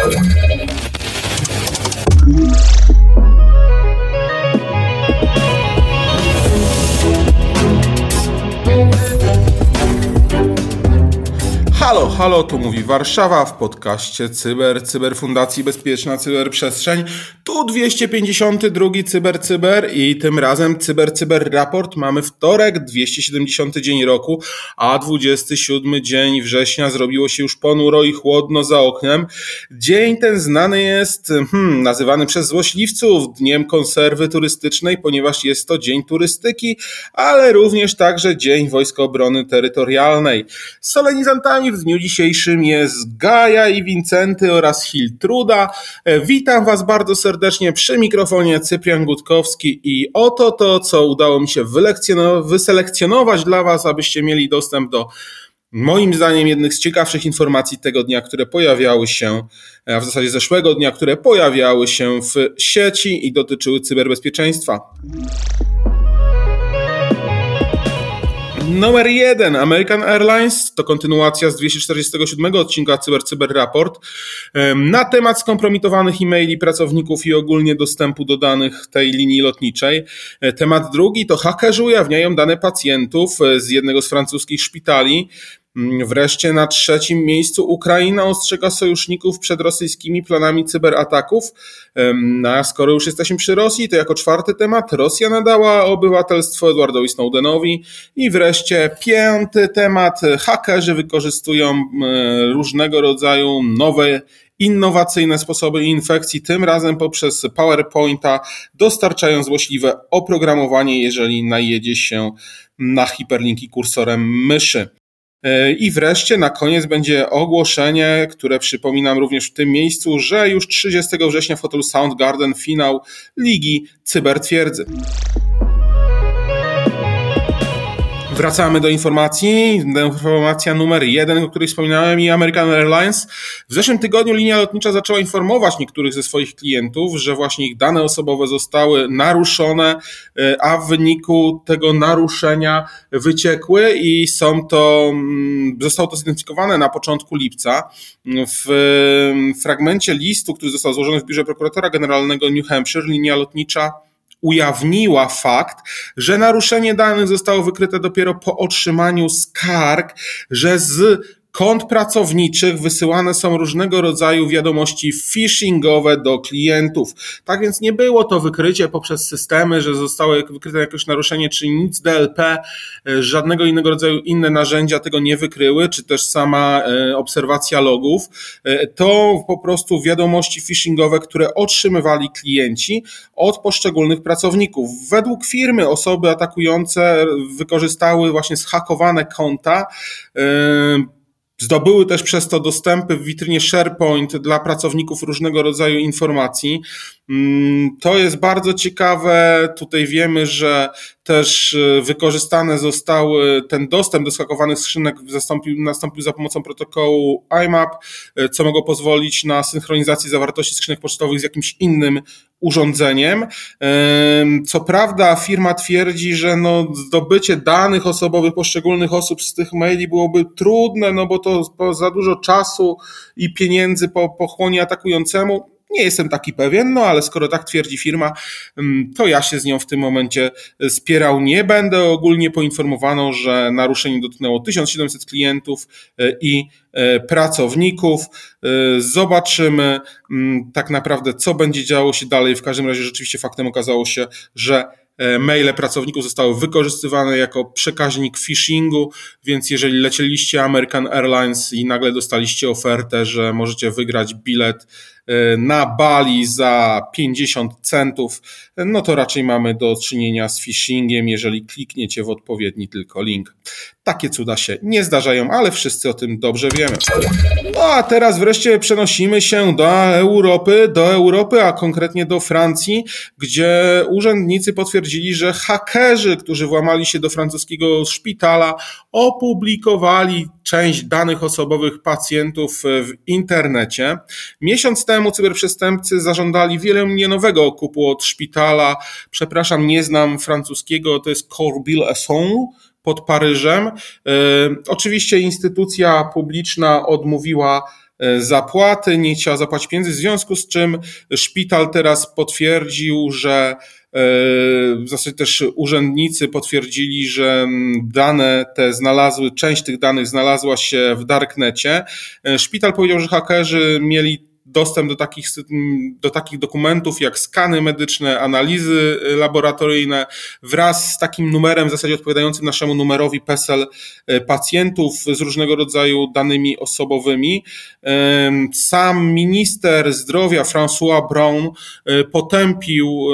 なるほど。Halo, halo, tu mówi Warszawa w podcaście Cyber, Cyberfundacji Bezpieczna Cyberprzestrzeń. Tu 252 Cyber Cyber i tym razem Cyber Cyber Raport. Mamy wtorek, 270 dzień roku, a 27 dzień września zrobiło się już ponuro i chłodno za oknem. Dzień ten znany jest, hmm, nazywany przez złośliwców dniem konserwy turystycznej, ponieważ jest to dzień turystyki, ale również także dzień Wojska Obrony Terytorialnej. Solenizantami w dniu dzisiejszym jest Gaja i Wincenty oraz Hiltruda. E, Witam Was bardzo serdecznie przy mikrofonie Cyprian Gutkowski i oto to, co udało mi się wyselekcjonować dla Was, abyście mieli dostęp do moim zdaniem jednych z ciekawszych informacji tego dnia, które pojawiały się, e, a w zasadzie zeszłego dnia, które pojawiały się w sieci i dotyczyły cyberbezpieczeństwa. Numer jeden, American Airlines, to kontynuacja z 247 odcinka Cyber Cyber Raport na temat skompromitowanych e-maili pracowników i ogólnie dostępu do danych tej linii lotniczej. E, temat drugi to hakerzy ujawniają dane pacjentów e, z jednego z francuskich szpitali. Mm, wreszcie na trzecim miejscu Ukraina ostrzega sojuszników przed rosyjskimi planami cyberataków. A skoro już jesteśmy przy Rosji, to jako czwarty temat Rosja nadała obywatelstwo Edwardowi Snowdenowi. I wreszcie piąty temat hakerzy wykorzystują różnego rodzaju nowe innowacyjne sposoby infekcji, tym razem poprzez PowerPointa, dostarczają złośliwe oprogramowanie, jeżeli najedzie się na hiperlinki kursorem myszy. E, I wreszcie na koniec będzie ogłoszenie, które przypominam również w tym miejscu, że już 30 września w hotelu Soundgarden finał Ligi Cybertwierdzy. Wracamy do informacji. Informacja numer jeden, o której wspominałem, i American Airlines. W zeszłym tygodniu linia lotnicza zaczęła informować niektórych ze swoich klientów, że właśnie ich dane osobowe zostały naruszone, e, a w wyniku tego naruszenia wyciekły i są to, mm, zostało to zidentyfikowane na początku lipca. W fragmencie listu, który został złożony w biurze prokuratora generalnego New Hampshire, linia lotnicza ujawniła fakt, że naruszenie danych zostało wykryte dopiero po otrzymaniu skarg, że z kont pracowniczych wysyłane są różnego rodzaju wiadomości phishingowe do klientów. Tak więc nie było to wykrycie poprzez systemy, że zostało wykryte jakieś naruszenie, czy nic DLP, e, żadnego innego rodzaju inne narzędzia tego nie wykryły, czy też sama e, obserwacja logów. E, to po prostu wiadomości phishingowe, które otrzymywali klienci od poszczególnych pracowników. Według firmy osoby atakujące wykorzystały właśnie zhakowane konta, Zdobyły też przez to dostępy w witrynie SharePoint dla pracowników różnego rodzaju informacji. Mm, to jest bardzo ciekawe. Tutaj wiemy, że też e, wykorzystane zostały, ten dostęp do skakowanych skrzynek zastąpił, nastąpił za pomocą protokołu IMAP, e, co mogło pozwolić na synchronizację zawartości skrzynek pocztowych z jakimś innym urządzeniem. Co prawda firma twierdzi, że no zdobycie danych osobowych poszczególnych osób z tych maili byłoby trudne, no bo to za dużo czasu i pieniędzy pochłonie atakującemu. Nie jestem taki pewien, no ale skoro tak twierdzi firma, mm, to ja się z nią w tym momencie spierał nie będę. Ogólnie poinformowano, że naruszenie dotknęło 1700 klientów e, i e, pracowników. E, zobaczymy mm, tak naprawdę, co będzie działo się dalej. W każdym razie rzeczywiście faktem okazało się, że maile pracowników zostały wykorzystywane jako przekaźnik phishingu, więc jeżeli lecieliście American Airlines i nagle dostaliście ofertę, że możecie wygrać bilet na Bali za 50 centów, no to raczej mamy do czynienia z phishingiem, jeżeli klikniecie w odpowiedni tylko link. Takie cuda się nie zdarzają, ale wszyscy o tym dobrze wiemy. No a teraz wreszcie przenosimy się do Europy, do Europy, a konkretnie do Francji, gdzie urzędnicy potwierdzili, że hakerzy, którzy włamali się do francuskiego szpitala, opublikowali część danych osobowych pacjentów w internecie. Miesiąc temu cyberprzestępcy zażądali wielomilionowego okupu od szpitala. Przepraszam, nie znam francuskiego, to jest Corbeil-Essonne pod Paryżem. E, oczywiście instytucja publiczna odmówiła zapłaty, nie chciała zapłacić pieniędzy, w związku z czym szpital teraz potwierdził, że w zasadzie też urzędnicy potwierdzili, że dane te znalazły, część tych danych znalazła się w darknecie. Szpital powiedział, że hakerzy mieli dostęp do takich, do takich dokumentów jak skany medyczne, analizy laboratoryjne wraz z takim numerem w zasadzie odpowiadającym naszemu numerowi PESEL e, pacjentów z różnego rodzaju danymi osobowymi. Sam minister zdrowia François Braun e, potępił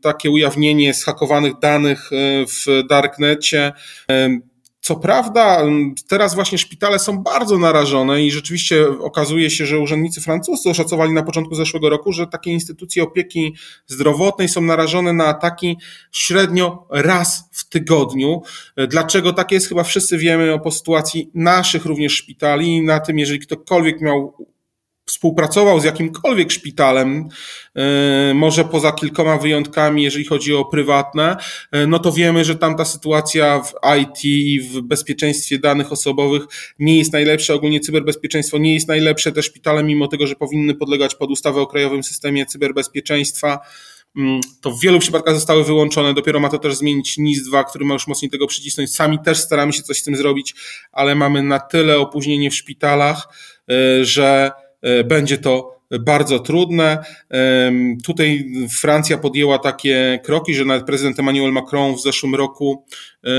takie ujawnienie zhakowanych danych w darknecie. Co prawda, teraz właśnie szpitale są bardzo narażone i rzeczywiście okazuje się, że urzędnicy francuscy oszacowali na początku zeszłego roku, że takie instytucje opieki zdrowotnej są narażone na ataki średnio raz w tygodniu. Dlaczego tak jest? Chyba wszyscy wiemy o sytuacji naszych również szpitali, na tym, jeżeli ktokolwiek miał współpracował z jakimkolwiek szpitalem, e, może poza kilkoma wyjątkami, jeżeli chodzi o prywatne, e, no to wiemy, że tam ta sytuacja w IT i w bezpieczeństwie danych osobowych nie jest najlepsza. Ogólnie cyberbezpieczeństwo nie jest najlepsze. Te szpitale, mimo tego, że powinny podlegać pod ustawę o Krajowym Systemie Cyberbezpieczeństwa, mm, to w wielu przypadkach zostały wyłączone. Dopiero ma to też zmienić NIS-2, który ma już mocniej tego przycisnąć. Sami też staramy się coś z tym zrobić, ale mamy na tyle opóźnienie w szpitalach, e, że będzie to bardzo trudne. Tutaj Francja podjęła takie kroki, że nawet prezydent Emmanuel Macron w zeszłym roku e,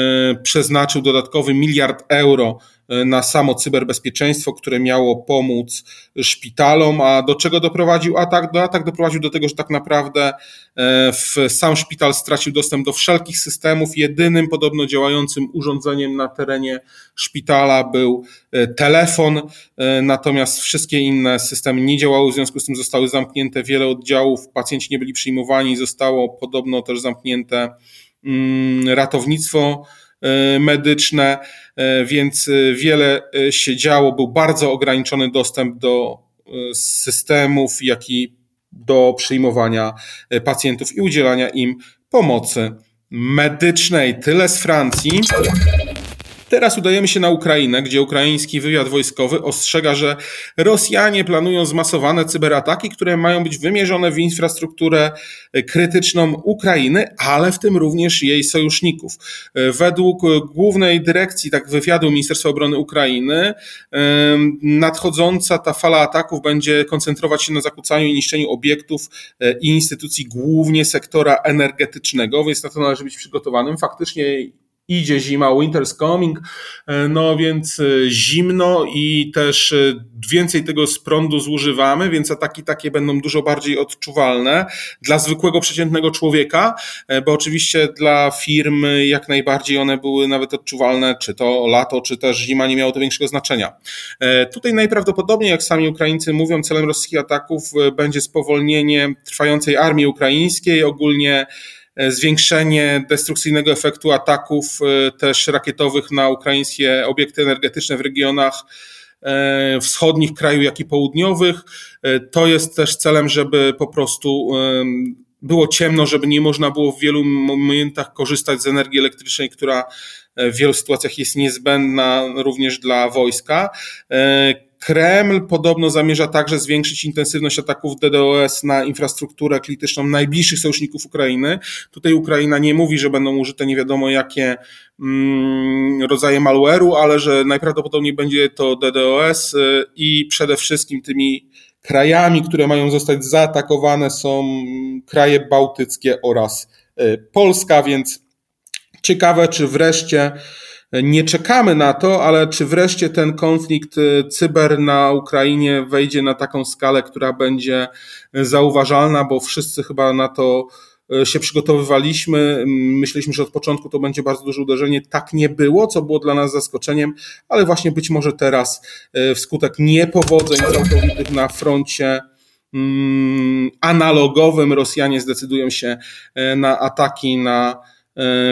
przeznaczył dodatkowy miliard euro E, na samo cyberbezpieczeństwo, które miało pomóc szpitalom, a do czego doprowadził atak? Do atak doprowadził do tego, że tak naprawdę e, w sam szpital stracił dostęp do wszelkich systemów. Jedynym podobno działającym urządzeniem na terenie szpitala był e, telefon, natomiast wszystkie inne systemy nie działały, w związku z tym zostały zamknięte wiele oddziałów, pacjenci nie byli przyjmowani, zostało podobno też zamknięte mm, ratownictwo medyczne. E, więc e, wiele e, się działo, był bardzo ograniczony dostęp do systemów, jak i do przyjmowania pacjentów i udzielania im pomocy medycznej. Tyle z Francji. Teraz udajemy się na Ukrainę, gdzie ukraiński wywiad wojskowy ostrzega, że Rosjanie planują zmasowane cyberataki, które mają być wymierzone w infrastrukturę krytyczną Ukrainy, ale w tym również jej sojuszników. Według głównej dyrekcji tak wywiadu Ministerstwa Obrony Ukrainy nadchodząca ta fala ataków będzie koncentrować się na zakłócaniu i niszczeniu obiektów e, i instytucji głównie sektora energetycznego, więc na to należy być przygotowanym. Faktycznie idzie zima, winter's coming, e, no więc e, zimno i też e, więcej tego z prądu zużywamy, więc ataki takie będą dużo bardziej odczuwalne dla zwykłego, przeciętnego człowieka, bo oczywiście dla firm jak najbardziej one były nawet odczuwalne, czy to lato, czy też zima, nie miało to większego znaczenia. Tutaj najprawdopodobniej, jak sami Ukraińcy mówią, celem rosyjskich ataków będzie spowolnienie trwającej armii ukraińskiej, ogólnie zwiększenie destrukcyjnego efektu ataków e, też rakietowych na ukraińskie obiekty energetyczne w regionach e, wschodnich kraju, jak i południowych. To jest też celem, żeby po prostu było ciemno, żeby nie można było w wielu momentach korzystać z energii elektrycznej, która w wielu sytuacjach jest niezbędna również dla wojska. Kreml podobno zamierza także zwiększyć intensywność ataków DDoS na infrastrukturę krytyczną najbliższych sojuszników Ukrainy. Tutaj Ukraina nie mówi, że będą użyte nie wiadomo jakie mm, rodzaje malware'u, ale że najprawdopodobniej będzie to DDoS y, i przede wszystkim tymi krajami, które mają zostać zaatakowane są kraje bałtyckie oraz Polska, więc ciekawe, czy wreszcie nie czekamy na to, ale czy wreszcie ten konflikt y, cyber na Ukrainie wejdzie na taką skalę, która będzie zauważalna, bo wszyscy chyba na to się przygotowywaliśmy. Myśleliśmy, że od początku to będzie bardzo duże uderzenie. Tak nie było, co było dla nas zaskoczeniem, ale właśnie być może teraz wskutek niepowodzeń całkowitych na froncie mm, analogowym Rosjanie zdecydują się na ataki na E,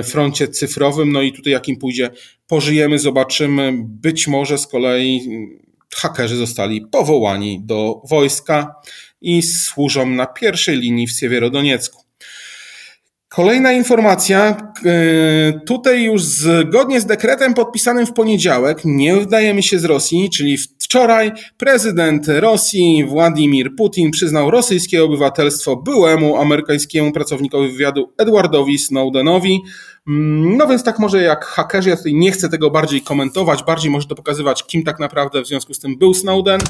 froncie cyfrowym. No i tutaj jakim pójdzie, pożyjemy, zobaczymy. Być może z kolei hakerzy zostali powołani do wojska i służą na pierwszej linii w Siewierodoniecku. Kolejna informacja. E, tutaj już zgodnie z dekretem podpisanym w poniedziałek, nie wdajemy się z Rosji, czyli wczoraj prezydent Rosji Władimir Putin przyznał rosyjskie obywatelstwo byłemu amerykańskiemu pracownikowi wywiadu Edwardowi Snowdenowi. Mm, no więc tak może jak hakerzy, ja tutaj nie chcę tego bardziej komentować, bardziej może to pokazywać, kim tak naprawdę w związku z tym był Snowden.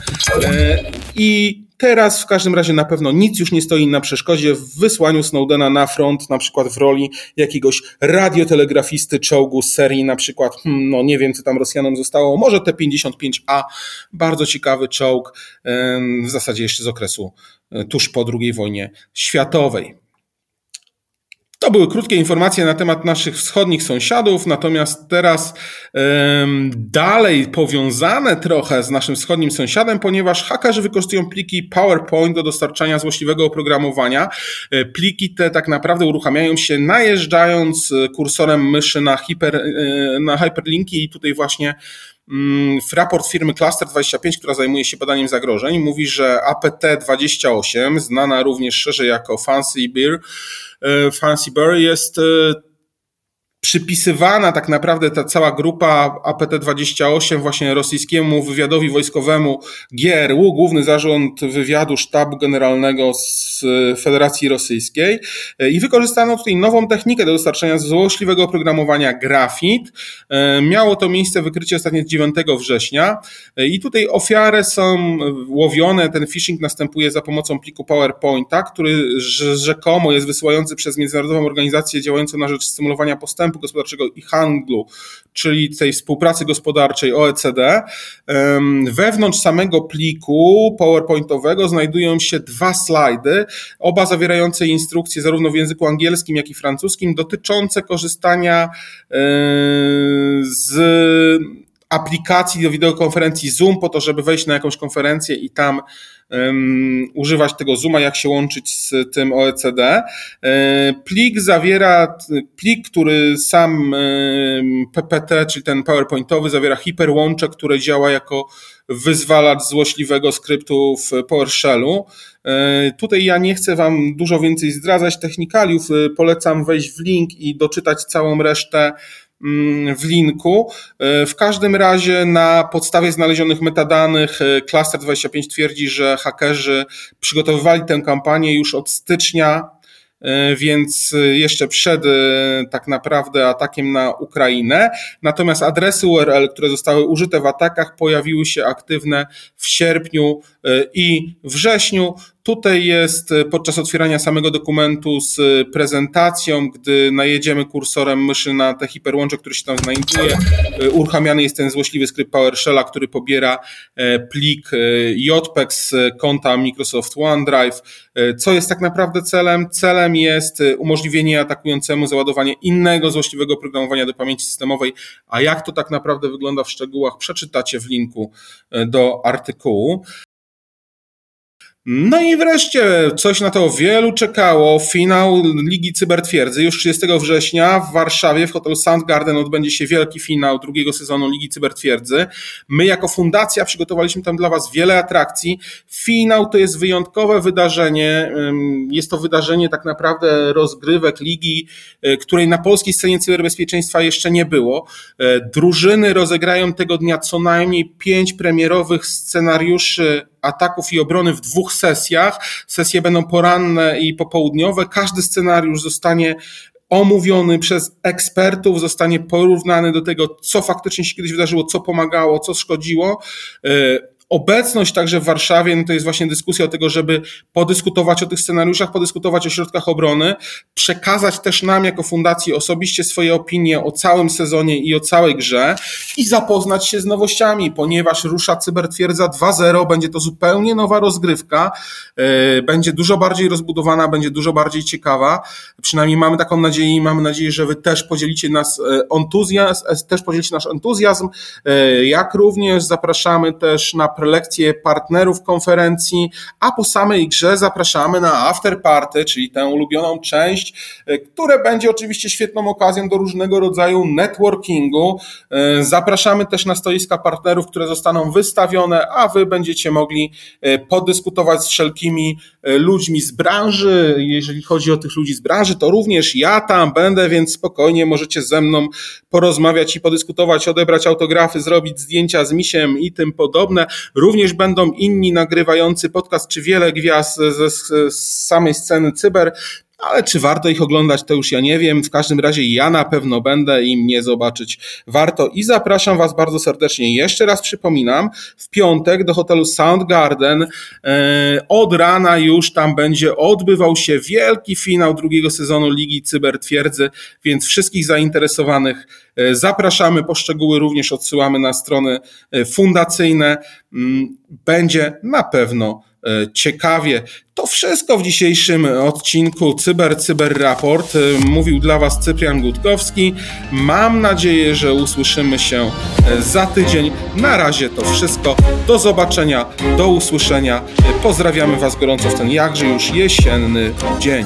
E, I teraz w każdym razie na pewno nic już nie stoi na przeszkodzie w wysłaniu Snowdena na front, na przykład w roli jakiegoś radiotelegrafisty czołgu z serii, na przykład, hmm, no nie wiem co tam Rosjanom zostało, może T-55A, bardzo ciekawy czołg, w zasadzie jeszcze z okresu e, tuż po II wojnie światowej. To były krótkie informacje na temat naszych wschodnich sąsiadów, natomiast teraz um, dalej powiązane trochę z naszym wschodnim sąsiadem, ponieważ hakerzy wykorzystują pliki PowerPoint do dostarczania złośliwego oprogramowania. E, pliki te tak naprawdę uruchamiają się najeżdżając e, kursorem myszy na, hiper, e, na hyperlinki i tutaj właśnie raport firmy Cluster25, która zajmuje się badaniem zagrożeń, mówi, że APT28, znana również szerzej jako Fancy Beer, E, Fancy Berry jest e, przypisywana tak naprawdę ta cała grupa APT-28 właśnie rosyjskiemu wywiadowi wojskowemu GRU, Główny Zarząd Wywiadu Sztabu Generalnego z Federacji Rosyjskiej e, i wykorzystano tutaj nową technikę do dostarczania złośliwego oprogramowania Grafit. Miało to miejsce wykrycie ostatnio 9 września i tutaj ofiary są łowione, ten phishing następuje za pomocą pliku PowerPointa, który rzekomo jest wysyłający przez międzynarodową organizację działającą na rzecz stymulowania postępu Postępu Gospodarczego i Handlu, czyli tej współpracy gospodarczej OECD, wewnątrz samego pliku PowerPointowego znajdują się dwa slajdy, oba zawierające instrukcje zarówno w języku angielskim, jak i francuskim, dotyczące korzystania z aplikacji do wideokonferencji Zoom po to, żeby wejść na jakąś konferencję i tam um, używać tego Zooma, jak się łączyć z tym OECD. E, plik zawiera, plik, który sam PPT, czyli ten PowerPointowy, zawiera hiperłącze, które działa jako wyzwalacz złośliwego skryptu w PowerShellu. E, tutaj ja nie chcę Wam dużo więcej zdradzać technikaliów, e, polecam wejść w link i doczytać całą resztę w linku. E, w każdym razie na podstawie znalezionych metadanych e, Cluster25 twierdzi, że hakerzy przygotowywali tę kampanię już od stycznia E, więc jeszcze przed tak naprawdę atakiem na Ukrainę. Natomiast adresy URL, które zostały użyte w atakach, pojawiły się aktywne w sierpniu i wrześniu. Tutaj jest podczas otwierania samego dokumentu z prezentacją, gdy najedziemy kursorem myszy na te hiperłącze, które się tam znajduje, uruchamiany jest ten złośliwy skrypt PowerShella, który pobiera plik JPEG z konta Microsoft OneDrive. Co jest tak naprawdę celem? Celem jest umożliwienie atakującemu załadowanie innego złośliwego programowania do pamięci systemowej, a jak to tak naprawdę wygląda w szczegółach przeczytacie w linku do artykułu. No i wreszcie coś na to wielu czekało. Finał Ligi Cybertwierdzy. Już 30 września w Warszawie w hotelu Soundgarden odbędzie się wielki finał drugiego sezonu Ligi Cybertwierdzy. My jako fundacja przygotowaliśmy tam dla Was wiele atrakcji. Finał to jest wyjątkowe wydarzenie. Jest to wydarzenie tak naprawdę rozgrywek ligi, e, której na polskiej scenie cyberbezpieczeństwa jeszcze nie było. E, drużyny rozegrają tego dnia co najmniej pięć premierowych scenariuszy ataków i obrony w dwóch sesjach. Sesje będą poranne i popołudniowe. Każdy scenariusz zostanie omówiony przez ekspertów, zostanie porównany do tego, co faktycznie się kiedyś wydarzyło, co pomagało, co szkodziło. E, obecność także w Warszawie no to jest właśnie dyskusja o tego, żeby podyskutować o tych scenariuszach, podyskutować o środkach obrony, przekazać też nam jako fundacji osobiście swoje opinie o całym sezonie i o całej grze i zapoznać się z nowościami, ponieważ rusza Cybertwierdza 2.0, będzie to zupełnie nowa rozgrywka, e, będzie dużo bardziej rozbudowana, będzie dużo bardziej ciekawa. Przynajmniej mamy taką nadzieję i mamy nadzieję, że wy też podzielicie nas e, entuzjazm, e, też podzielicie nasz entuzjazm, jak również zapraszamy też na prelekcje partnerów konferencji, a po samej grze zapraszamy na after party, czyli tę ulubioną część, które będzie oczywiście świetną okazją do różnego rodzaju networkingu. Zapraszamy też na stoiska partnerów, które zostaną wystawione, a wy będziecie mogli podyskutować z wszelkimi ludźmi z branży. Jeżeli chodzi o tych ludzi z branży, to również ja tam będę, więc spokojnie możecie ze mną porozmawiać i podyskutować, odebrać autografy, zrobić zdjęcia z misiem i tym podobne. Również będą inni nagrywający podcast, czy wiele gwiazd ze, z samej sceny cyber. Ale czy warto ich oglądać, to już ja nie wiem. W każdym razie ja na pewno będę i mnie zobaczyć warto. I zapraszam Was bardzo serdecznie. Jeszcze raz przypominam, w piątek do hotelu Soundgarden e, od rana już tam będzie odbywał się wielki finał drugiego sezonu Ligi Cyber Twierdzy, więc wszystkich zainteresowanych e, zapraszamy. Poszczegóły również odsyłamy na strony e, fundacyjne. Mm, będzie na pewno ciekawie. To wszystko w dzisiejszym odcinku Cyber Cyber Raport. E, mówił dla Was Cyprian Gutkowski. Mam nadzieję, że usłyszymy się e, za tydzień. Na razie to wszystko. Do zobaczenia, do usłyszenia. Pozdrawiamy Was gorąco w ten jakże już jesienny dzień.